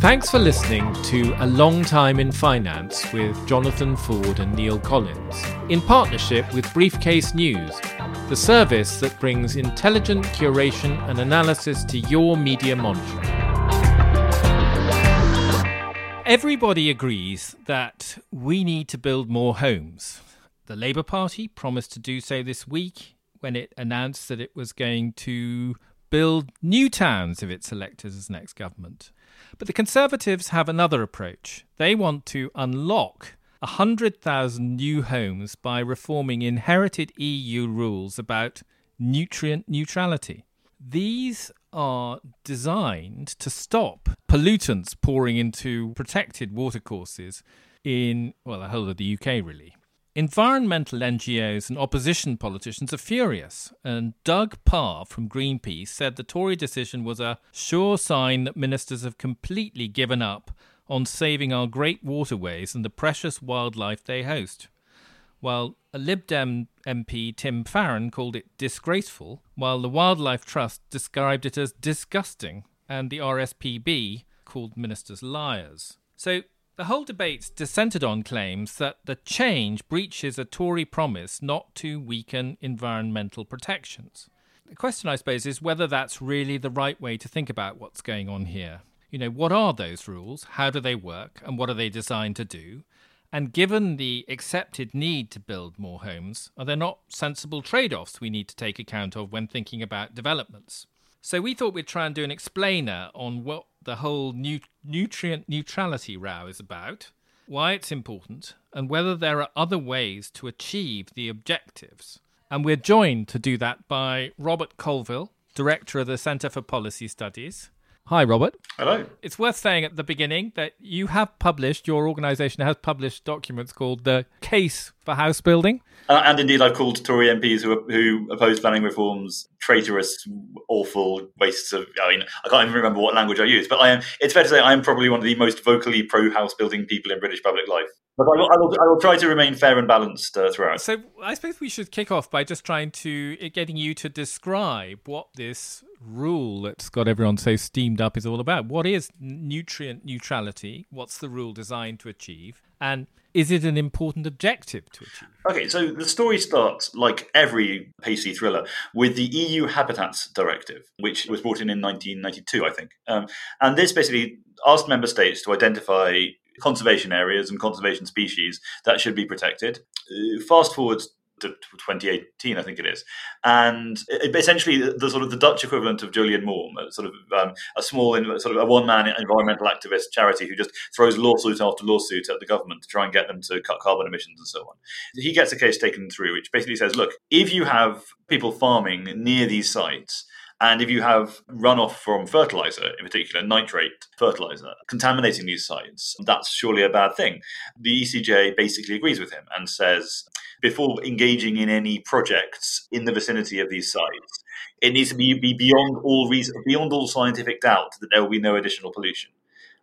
Thanks for listening to A Long Time in Finance with Jonathan Ford and Neil Collins, in partnership with Briefcase News, the service that brings intelligent curation and analysis to your media monitoring. Everybody agrees that we need to build more homes. The Labour Party promised to do so this week when it announced that it was going to build new towns if it's elected as next government. But the Conservatives have another approach. They want to unlock 100,000 new homes by reforming inherited EU rules about nutrient neutrality. These are designed to stop pollutants pouring into protected watercourses in, well, the whole of the UK, really. Environmental NGOs and opposition politicians are furious, and Doug Parr from Greenpeace said the Tory decision was a sure sign that ministers have completely given up on saving our great waterways and the precious wildlife they host. While a Lib Dem MP Tim Farron called it disgraceful, while the Wildlife Trust described it as disgusting, and the RSPB called ministers liars. So the whole debate dissented on claims that the change breaches a Tory promise not to weaken environmental protections. The question, I suppose, is whether that's really the right way to think about what's going on here. You know, what are those rules? How do they work? And what are they designed to do? And given the accepted need to build more homes, are there not sensible trade offs we need to take account of when thinking about developments? So we thought we'd try and do an explainer on what the whole nu- nutrient neutrality row is about, why it's important, and whether there are other ways to achieve the objectives. And we're joined to do that by Robert Colvile, Director of the Centre for Policy Studies. Hi, Robert. Hello. It's worth saying at the beginning that you have published, your organisation has published documents called the Case for House Building. Uh, and indeed, I've called Tory MPs who, who oppose planning reforms traitorous, awful wastes of. I mean, I can't even remember what language I use, but I am. It's fair to say I am probably one of the most vocally pro-house building people in British public life. But I will, I will, I will try to remain fair and balanced uh, throughout. So I suppose we should kick off by just trying to getting you to describe what this rule that's got everyone so steamed up is all about. What is nutrient neutrality? What's the rule designed to achieve? And is it an important objective to achieve? Okay, so the story starts, like every pacey thriller, with the EU Habitats Directive, which was brought in in 1992, I think. Um, and this basically asked member states to identify conservation areas and conservation species that should be protected. Uh, fast forward to 2018, I think it is, and it, essentially the, the, sort of the Dutch equivalent of Jolyon Maugham, sort of um, a small, sort of a one-man environmental activist charity who just throws lawsuit after lawsuit at the government to try and get them to cut carbon emissions and so on. He gets a case taken through, which basically says, look, if you have people farming near these sites and if you have runoff from fertilizer, in particular nitrate fertilizer, contaminating these sites, that's surely a bad thing. The ECJ basically agrees with him and says before engaging in any projects in the vicinity of these sites, it needs to be, be beyond all reason, beyond all scientific doubt that there will be no additional pollution.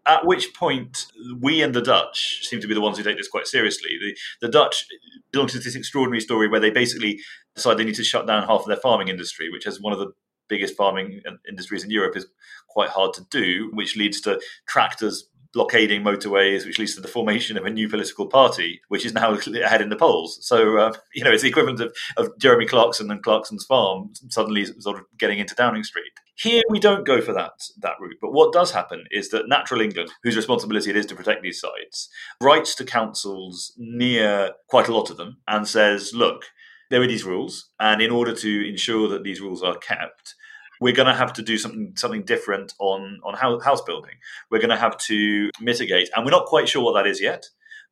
At which point, we and the Dutch seem to be the ones who take this quite seriously. The, the Dutch belong to this extraordinary story where they basically decide they need to shut down half of their farming industry, which has one of the biggest farming industries in Europe is quite hard to do, which leads to tractors blockading motorways, which leads to the formation of a new political party, which is now ahead in the polls. So, uh, you know, it's the equivalent of, of Jeremy Clarkson and Clarkson's farm suddenly sort of getting into Downing Street. Here we don't go for that that route. But what does happen is that Natural England, whose responsibility it is to protect these sites, writes to councils near quite a lot of them and says, look, there are these rules, and in order to ensure that these rules are kept, we're going to have to do something something different on on house building. We're going to have to mitigate, and we're not quite sure what that is yet.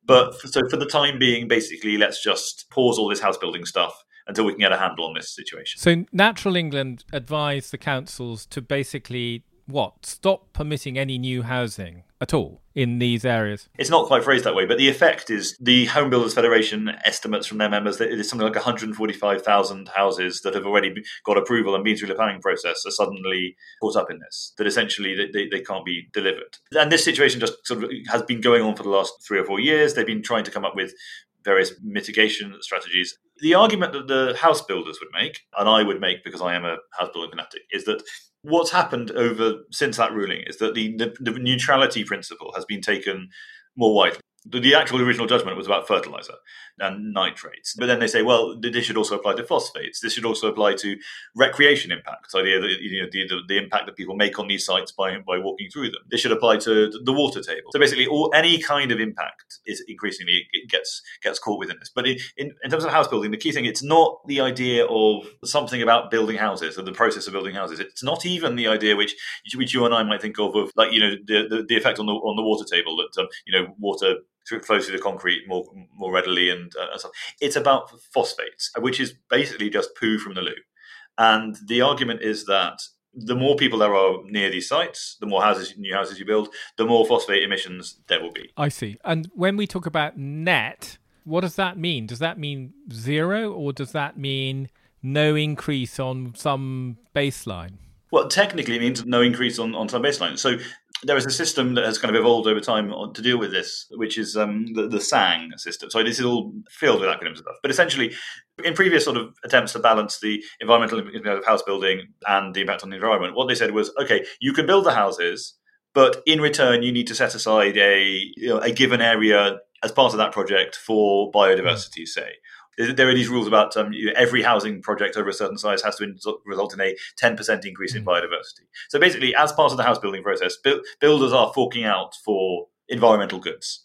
But for, so for the time being, basically, let's just pause all this house building stuff until we can get a handle on this situation. So Natural England advised the councils to basically what stop permitting any new housing at all in these areas? It's not quite phrased that way, but the effect is the Home Builders Federation estimates from their members that it is something like 145,000 houses that have already got approval and been through the planning process are suddenly caught up in this, that essentially they, they can't be delivered. And this situation just sort of has been going on for the last three or four years. They've been trying to come up with various mitigation strategies. The argument that the house builders would make, and I would make because I am a house building fanatic, is that what's happened over since that ruling is that the, the, the neutrality principle has been taken more widely the, the actual original judgment was about fertilizer and nitrates. But then they say, well, this should also apply to phosphates. This should also apply to recreation impacts, the idea that you know, the, the, the, impact that people make on these sites by, by walking through them. This should apply to the water table. So basically, all any kind of impact is increasingly it gets gets caught within this. But in, in terms of house building, the key thing it's not the idea of something about building houses or the process of building houses. It's not even the idea which which you and I might think of of like you know the the, the effect on the on the water table that um, you know water flows through the concrete more more readily and, uh, and stuff. It's about phosphates, which is basically just poo from the loo. And the argument is that the more people there are near these sites, the more houses, new houses you build, the more phosphate emissions there will be. I see. And when we talk about net, what does that mean? Does that mean zero, or does that mean no increase on some baseline? Well, technically, it means no increase on, on some baseline. So there is a system that has kind of evolved over time to deal with this, which is um, the, the SANG system. So this is all filled with acronyms and stuff. But essentially, in previous sort of attempts to balance the environmental impact of house building and the impact on the environment, what they said was, okay, you can build the houses, but in return, you need to set aside a you know, a given area as part of that project for biodiversity, say there are these rules about um, you know, every housing project over a certain size has to in- result in a 10% increase in mm. biodiversity. So basically, as part of the house building process, bu- builders are forking out for environmental goods.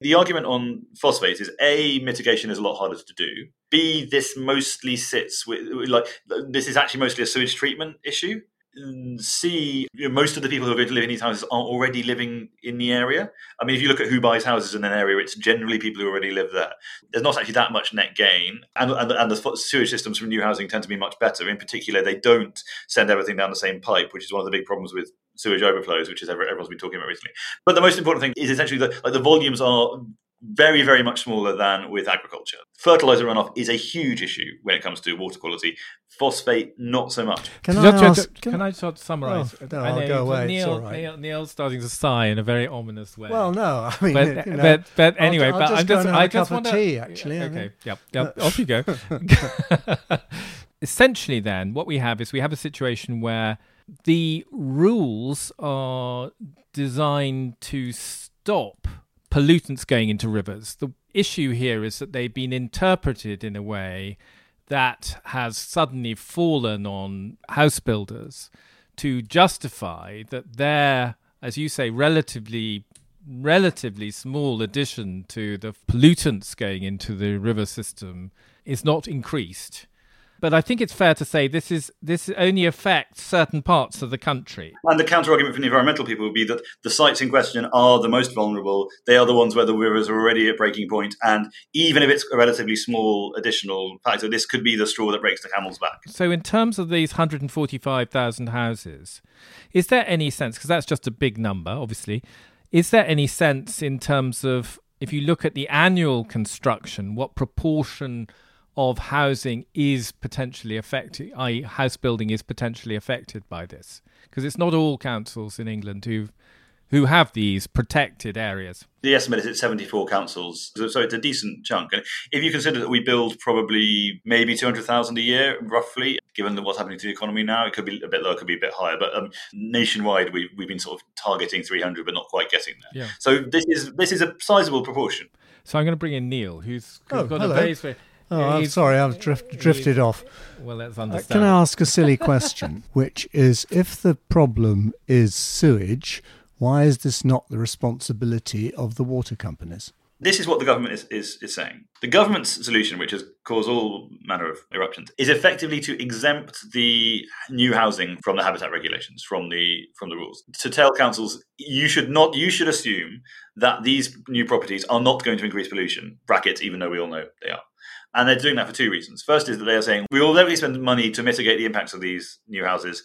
The argument on phosphates is A, mitigation is a lot harder to do. B, this mostly sits with, like, this is actually mostly a sewage treatment issue see you know, most of the people who are going to live in these houses are already living in the area. I mean, if you look at who buys houses in an area, it's generally people who already live there. There's not actually that much net gain, and, and, and the sewage systems from new housing tend to be much better. In particular, they don't send everything down the same pipe, which is one of the big problems with sewage overflows, which is everyone's been talking about recently. But the most important thing is essentially that like the volumes are very, very much smaller than with agriculture. Fertilizer runoff is a huge issue when it comes to water quality. Phosphate, not so much. Can I, ask, can, can I just summarise? Oh, no, I'll go away. Neil, right. Neil, Neil's starting to sigh in a very ominous way. Well, no, I mean, but, you know, but, but anyway, I'll, I'll but just I'm just, I just want to tea. Actually, okay, yep, yep. off you go. Essentially, then, what we have is we have a situation where the rules are designed to stop pollutants going into rivers. The issue here is that they've been interpreted in a way that has suddenly fallen on house builders to justify that their, as you say, relatively relatively small addition to the pollutants going into the river system is not increased but I think it's fair to say this is this only affects certain parts of the country. And the counter argument from the environmental people would be that the sites in question are the most vulnerable. They are the ones where the rivers are already at breaking point, and even if it's a relatively small additional factor, this could be the straw that breaks the camel's back. So, in terms of these 145,000 houses, is there any sense? Because that's just a big number, obviously. Is there any sense in terms of if you look at the annual construction, what proportion of housing is potentially affected, i.e., house building is potentially affected by this? Because it's not all councils in England who who have these protected areas. The estimate is it's 74 councils, so it's a decent chunk. And if you consider that we build probably maybe 200,000 a year, roughly, given what's happening to the economy now, it could be a bit lower, it could be a bit higher. But um, nationwide, we, we've been sort of targeting 300, but not quite getting there. Yeah. So this is this is a sizable proportion. So I'm going to bring in Neil, who's, who's oh, got hello. a base. Oh, I'm sorry, I've drift, drifted off. Well, let's understand. Uh, can I ask a silly question, which is if the problem is sewage, why is this not the responsibility of the water companies? This is what the government is, is, is saying. The government's solution, which has caused all manner of eruptions, is effectively to exempt the new housing from the habitat regulations, from the from the rules. To tell councils, you should not you should assume that these new properties are not going to increase pollution, brackets, even though we all know they are. And they're doing that for two reasons. First is that they are saying we will never spend money to mitigate the impacts of these new houses.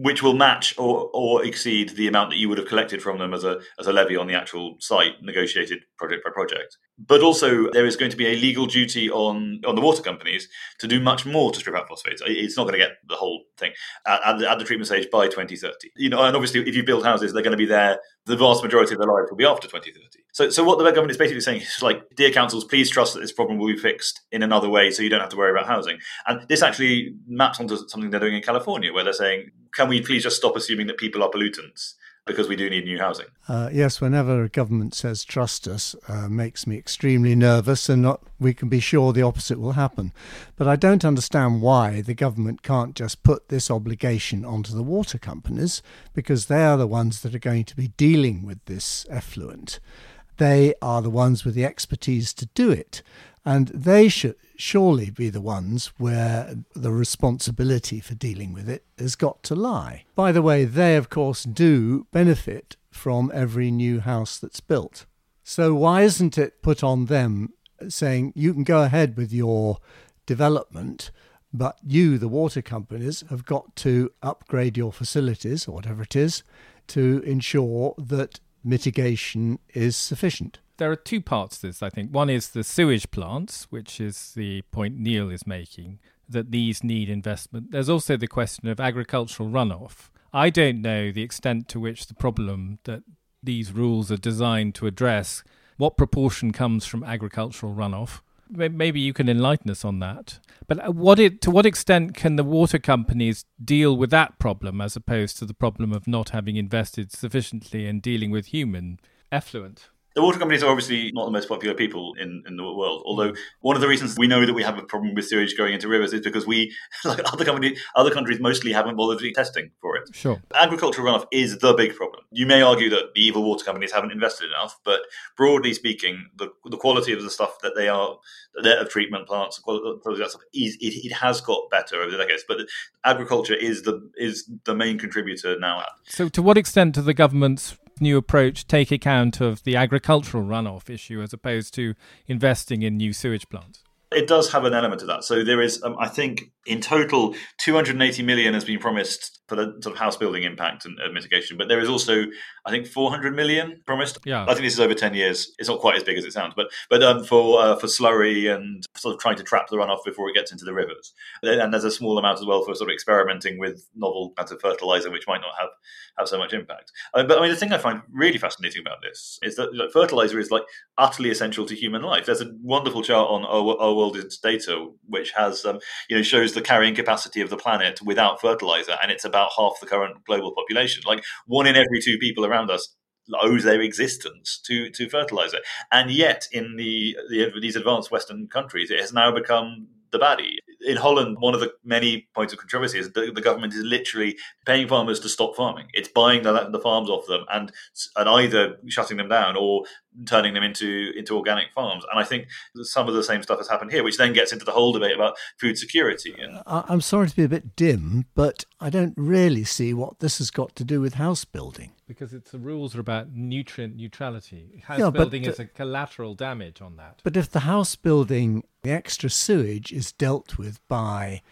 which will match or, or exceed the amount that you would have collected from them as a as a levy on the actual site, negotiated project by project. But also, there is going to be a legal duty on on the water companies to do much more to strip out phosphates. It's not going to get the whole thing at, at, the, at the treatment stage by 2030. You know, and obviously, if you build houses, they're going to be there. The vast majority of their lives will be after 2030. So, so what the government is basically saying is like, dear councils, please trust that this problem will be fixed in another way, so you don't have to worry about housing. And this actually maps onto something they're doing in California, where they're saying, can we please just stop assuming that people are pollutants? Because we do need new housing. Uh, yes, whenever a government says trust us, uh, makes me extremely nervous, and not, we can be sure the opposite will happen. But I don't understand why the government can't just put this obligation onto the water companies, because they are the ones that are going to be dealing with this effluent. They are the ones with the expertise to do it. And they should surely be the ones where the responsibility for dealing with it has got to lie. By the way, they, of course, do benefit from every new house that's built. So why isn't it put on them uh, saying you can go ahead with your development, but you, the water companies, have got to upgrade your facilities or whatever it is to ensure that mitigation is sufficient? There are two parts to this, I think. One is the sewage plants, which is the point Neil is making, that these need investment. There's also the question of agricultural runoff. I don't know the extent to which the problem that these rules are designed to address, what proportion comes from agricultural runoff. Maybe you can enlighten us on that. But uh, what it, to what extent can the water companies deal with that problem as opposed to the problem of not having invested sufficiently in dealing with human effluent? The water companies are obviously not the most popular people in, in the world. Although one of the reasons we know that we have a problem with sewage going into rivers is because we, like other companies, other countries mostly haven't bothered testing for it. Sure. Agricultural runoff is the big problem. You may argue that the evil water companies haven't invested enough, but broadly speaking, the, the quality of the stuff that they are, their treatment plants, the quality of that stuff, is, it, it has got better over the decades. But agriculture is the is the main contributor now. So, to what extent do the governments new approach take account of the agricultural runoff issue as opposed to investing in new sewage plants? It does have an element of that. So there is, um, I think, in total, 280 million has been promised for the sort of house building impact and uh, mitigation. But there is also, I think, 400 million promised. Yeah. I think this is over 10 years. It's not quite as big as it sounds, but but um, for uh, for slurry and sort of trying to trap the runoff before it gets into the rivers. And there's a small amount as well for sort of experimenting with novel kinds of fertilizer, which might not have have so much impact. Uh, but I mean, the thing I find really fascinating about this is that like, fertilizer is like utterly essential to human life. There's a wonderful chart on our, our world data which has um, you know shows the carrying capacity of the planet without fertilizer, and it's about half the current global population. Like one in every two people around us owes their existence to to fertilizer, and yet in the, the these advanced Western countries, it has now become the baddie. In Holland, one of the many points of controversy is that the government is literally paying farmers to stop farming. It's buying the, the farms off them and and either shutting them down or turning them into into organic farms. And I think some of the same stuff has happened here, which then gets into the whole debate about food security. And... Uh, I'm sorry to be a bit dim, but I don't really see what this has got to do with house building because it's the rules are about nutrient neutrality. House yeah, building is a collateral damage on that. But if the house building, the extra sewage is dealt with by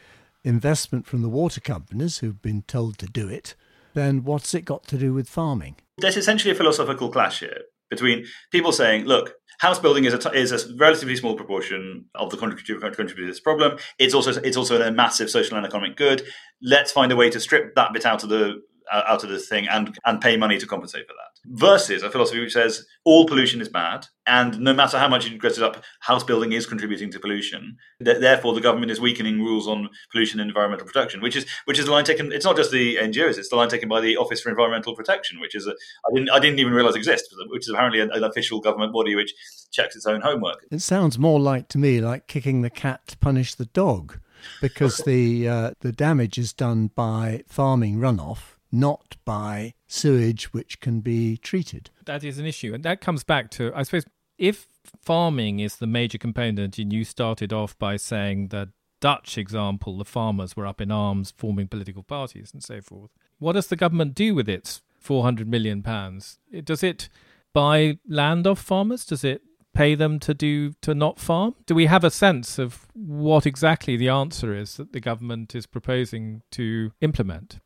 investment from the water companies who've been told to do it, then what's it got to do with farming? There's essentially a philosophical clash here between people saying, look, house building is a, t- is a relatively small proportion of the contribution to this problem. It's also it's also a massive social and economic good. Let's find a way to strip that bit out of the out of this thing and and pay money to compensate for that. Versus a philosophy which says all pollution is bad, and no matter how much you dress it up, house building is contributing to pollution. Th- therefore, the government is weakening rules on pollution and environmental protection, which is which is the line taken. It's not just the NGOs; it's the line taken by the Office for Environmental Protection, which is a I didn't I didn't even realize exists, which is apparently an, an official government body which checks its own homework. It sounds more like to me like kicking the cat to punish the dog, because the uh, the damage is done by farming runoff not by sewage which can be treated. That is an issue. And that comes back to, I suppose, if farming is the major component, and you started off by saying the Dutch example, the farmers were up in arms forming political parties and so forth. What does the government do with its 400 million pounds? Does it buy land off farmers? Does it pay them to do to not farm? Do we have a sense of what exactly the answer is that the government is proposing to implement?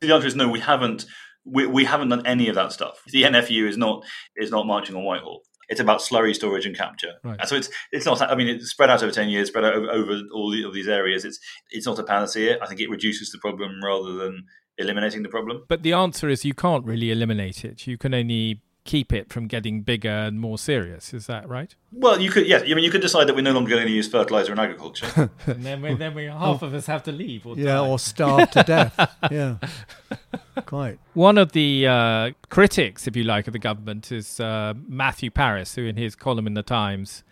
The answer is no. We haven't. We, we haven't done any of that stuff. The NFU is not is not marching on Whitehall. It's about slurry storage and capture. Right. And so it's it's not. I mean, it's spread out over ten years, spread out over, over all the, of these areas. It's it's not a panacea. I think it reduces the problem rather than eliminating the problem. But the answer is you can't really eliminate it. You can only keep it from getting bigger and more serious. Is that right? Well, you could, yes. I mean, you could decide that we're no longer going to use fertilizer in agriculture, and then we, then we half of us have to leave. Or yeah, die. or starve to death. yeah, quite. One of the uh, critics, if you like, of the government is uh, Matthew Parris, who, in his column in the Times.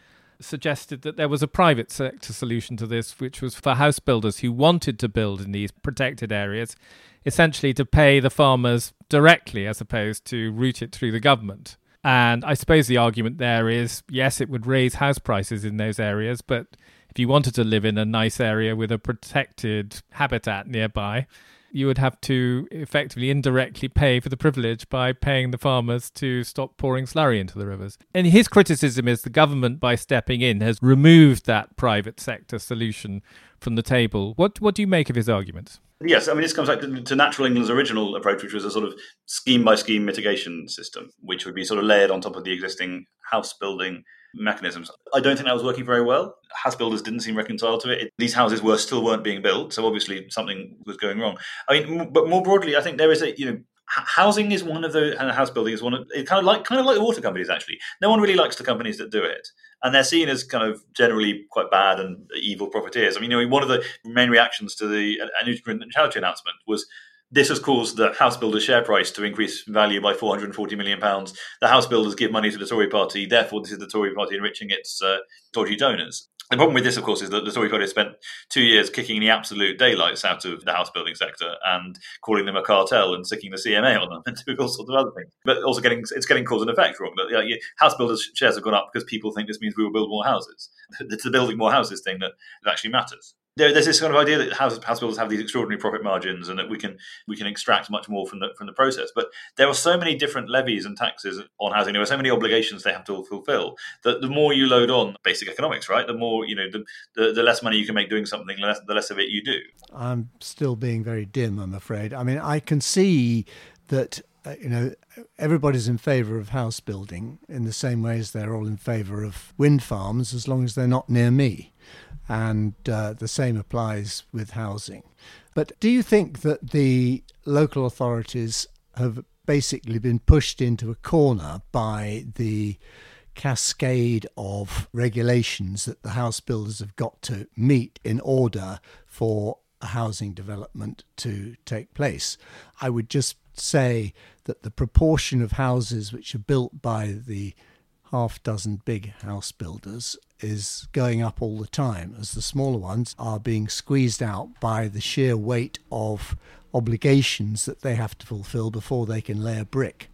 Suggested that there was a private sector solution to this, which was for house builders who wanted to build in these protected areas essentially to pay the farmers directly as opposed to route it through the government. And I suppose the argument there is yes, it would raise house prices in those areas, but if you wanted to live in a nice area with a protected habitat nearby, you would have to effectively indirectly pay for the privilege by paying the farmers to stop pouring slurry into the rivers. And his criticism is the government, by stepping in, has removed that private sector solution from the table. What what do you make of his arguments? Yes, I mean this comes back to, to, Natural England's original approach, which was a sort of scheme by scheme mitigation system, which would be sort of layered on top of the existing house building mechanisms. I don't think that was working very well. House builders didn't seem reconciled to it. These houses were still weren't being built, so obviously something was going wrong. I mean, but more broadly, I think there is a you know housing is one of the and house building is one of it kind of like kind of like the water companies actually. No one really likes the companies that do it and they're seen as kind of generally quite bad and evil profiteers. I mean, you know, one of the main reactions to the uh, nutrient neutrality announcement was this has caused the house builders' share price to increase value by 440 million pounds. The house builders give money to the Tory party, therefore, this is the Tory party enriching its uh, dodgy donors. The problem with this, of course, is that the Tory party spent two years kicking the absolute daylights out of the house building sector and calling them a cartel and sticking the CMA on them and doing all sorts of other things. But also getting it's getting cause and effect wrong. That know, house builders' shares have gone up because people think this means we will build more houses. It's the building more houses thing that, that actually matters there, there's this kind of idea that house, builders have these extraordinary profit margins and that we can we can extract much more from the from the process. But there are so many different levies and taxes on housing. There are so many obligations they have to fulfil that the more you load on basic economics, right, the more you know, the the, the less money you can make doing something, the less, the less of it you do. I'm still being very dim, I'm afraid. I mean, I can see that uh, you know, everybody's in favour of house building in the same way as they're all in favour of wind farms, as long as they're not near me and uh, the same applies with housing. But do you think that the local authorities have basically been pushed into a corner by the cascade of regulations that the house builders have got to meet in order for a housing development to take place? I would just say that the proportion of houses which are built by the half dozen big house builders is going up all the time as the smaller ones are being squeezed out by the sheer weight of obligations that they have to fulfill before they can lay a brick.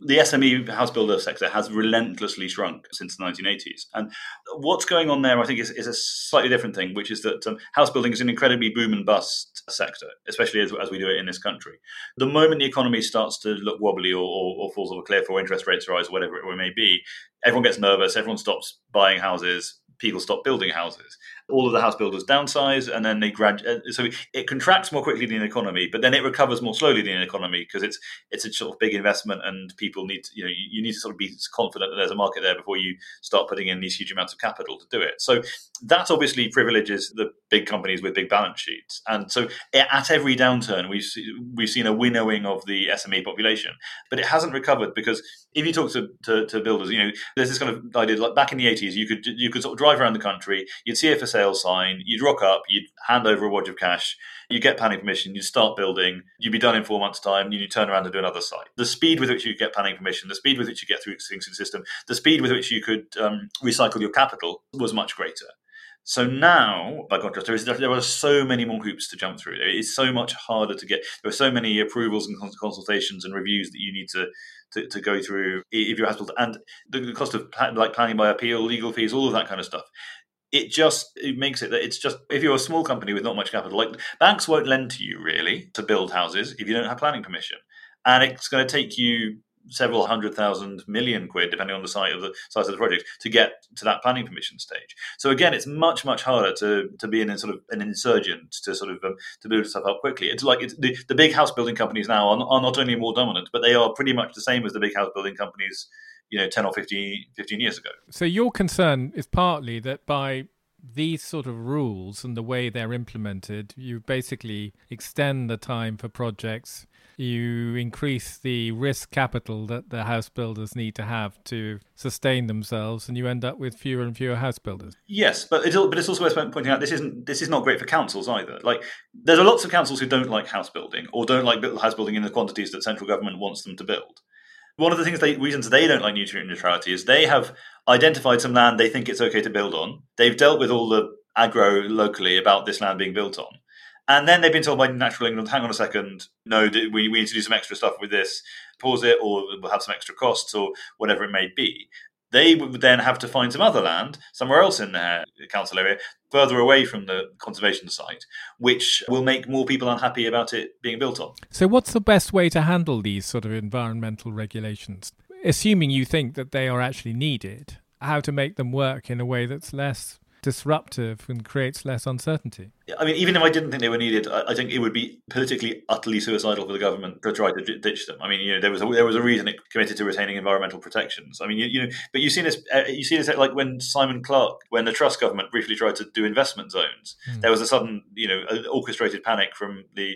The SME house builder sector has relentlessly shrunk since the 1980s. And what's going on there, I think, is, is a slightly different thing, which is that um, house building is an incredibly boom and bust sector, especially as, as we do it in this country. The moment the economy starts to look wobbly or, or, or falls off a cliff or interest rates rise or whatever it may be, everyone gets nervous, everyone stops buying houses, people stop building houses. All of the house builders downsize, and then they grad. Uh, so it contracts more quickly than the economy, but then it recovers more slowly than the economy because it's it's a sort of big investment, and people need to, you know you, need to sort of be confident that there's a market there before you start putting in these huge amounts of capital to do it. So that obviously privileges the big companies with big balance sheets, and so at every downturn we've we've seen a winnowing of the SME population, but it hasn't recovered because if you talk to, to, to builders, you know there's this kind of idea like back in the 80s you could you could sort of drive around the country, you'd see a for sale sign, you'd rock up, you'd hand over a wad of cash, you get planning permission, you start building, you'd be done in four months' time, and you turn around and do another site. The speed with which you get planning permission, the speed with which you get through things in the system, the speed with which you could um, recycle your capital was much greater. So now, by contrast, there, is, there are so many more hoops to jump through. It's so much harder to get. There are so many approvals and consultations and reviews that you need to to, to go through if you're hospital, and the cost of like planning by appeal, legal fees, all of that kind of stuff. It just it makes it that it's just if you're a small company with not much capital, like banks won't lend to you really to build houses if you don't have planning permission, and it's going to take you several hundred thousand million quid, depending on the size of the size of the project, to get to that planning permission stage. So again, it's much much harder to to be in sort of an insurgent to sort of um, to build stuff up quickly. It's like it's, the the big house building companies now are, are not only more dominant, but they are pretty much the same as the big house building companies you know 10 or 15, 15 years ago. So your concern is partly that by these sort of rules and the way they're implemented, you basically extend the time for projects. You increase the risk capital that the house builders need to have to sustain themselves, and you end up with fewer and fewer house builders. Yes, but it's, but it's also worth pointing out this isn't this is not great for councils either. Like there's lots of councils who don't like house building or don't like house building in the quantities that central government wants them to build. One of the things they reasons they don't like nutrient neutrality is they have identified some land they think it's okay to build on. They've dealt with all the agro locally about this land being built on. And then they've been told by Natural England, hang on a second, no, we, we need to do some extra stuff with this, pause it, or we'll have some extra costs, or whatever it may be. They would then have to find some other land somewhere else in their council area, further away from the conservation site, which will make more people unhappy about it being built on. So, what's the best way to handle these sort of environmental regulations? Assuming you think that they are actually needed, how to make them work in a way that's less disruptive and creates less uncertainty. I mean, even if I didn't think they were needed, I, think it would be politically utterly suicidal for the government to try to ditch them. I mean, you know, there was a, there was a reason it committed to retaining environmental protections. I mean, you, you know, but you see this, uh, you see this like when Simon Clarke, when the Truss government briefly tried to do investment zones, mm. there was a sudden, you know, orchestrated panic from the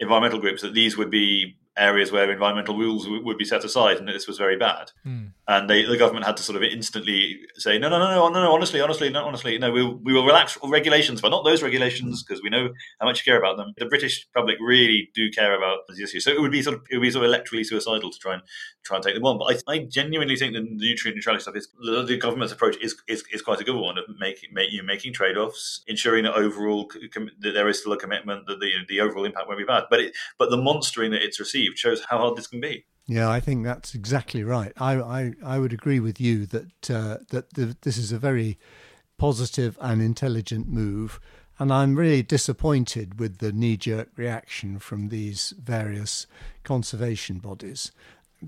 environmental groups that these would be areas where environmental rules w- would be set aside, and this was very bad. Mm. And they, the government had to sort of instantly say, no, no, no, no, no, no, honestly, honestly, no, honestly, no, we will, we will relax regulations, but not those regulations because we know how much you care about them. The British public really do care about these issues, so it would be sort of it would be sort of electorally suicidal to try and try and take them on. But I, I genuinely think the nutrient neutrality stuff is the, the government's approach is, is, is quite a good one of making make, you know, making trade offs, ensuring that overall com- that there is still a commitment that the the overall impact won't be bad. But it, but the monstering that it's received shows how hard this can be. Yeah, I think that's exactly right. I I, I would agree with you that uh, that the, this is a very positive and intelligent move. And I'm really disappointed with the knee jerk reaction from these various conservation bodies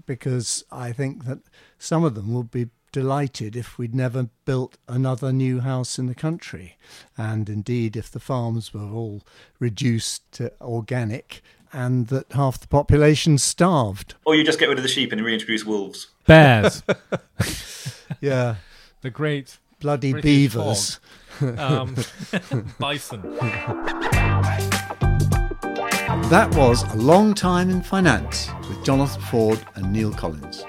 because I think that some of them would be delighted if we'd never built another new house in the country. And indeed, if the farms were all reduced to organic and that half the population starved. Or you just get rid of the sheep and reintroduce wolves. Bears. yeah. The great bloody British beavers. Um, bison. That was A Long Time in Finance with Jonathan Ford and Neil Collins.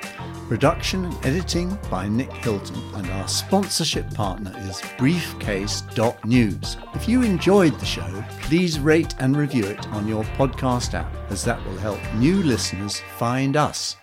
Production and editing by Nick Hilton, and our sponsorship partner is Briefcase.news. If you enjoyed the show, please rate and review it on your podcast app, as that will help new listeners find us.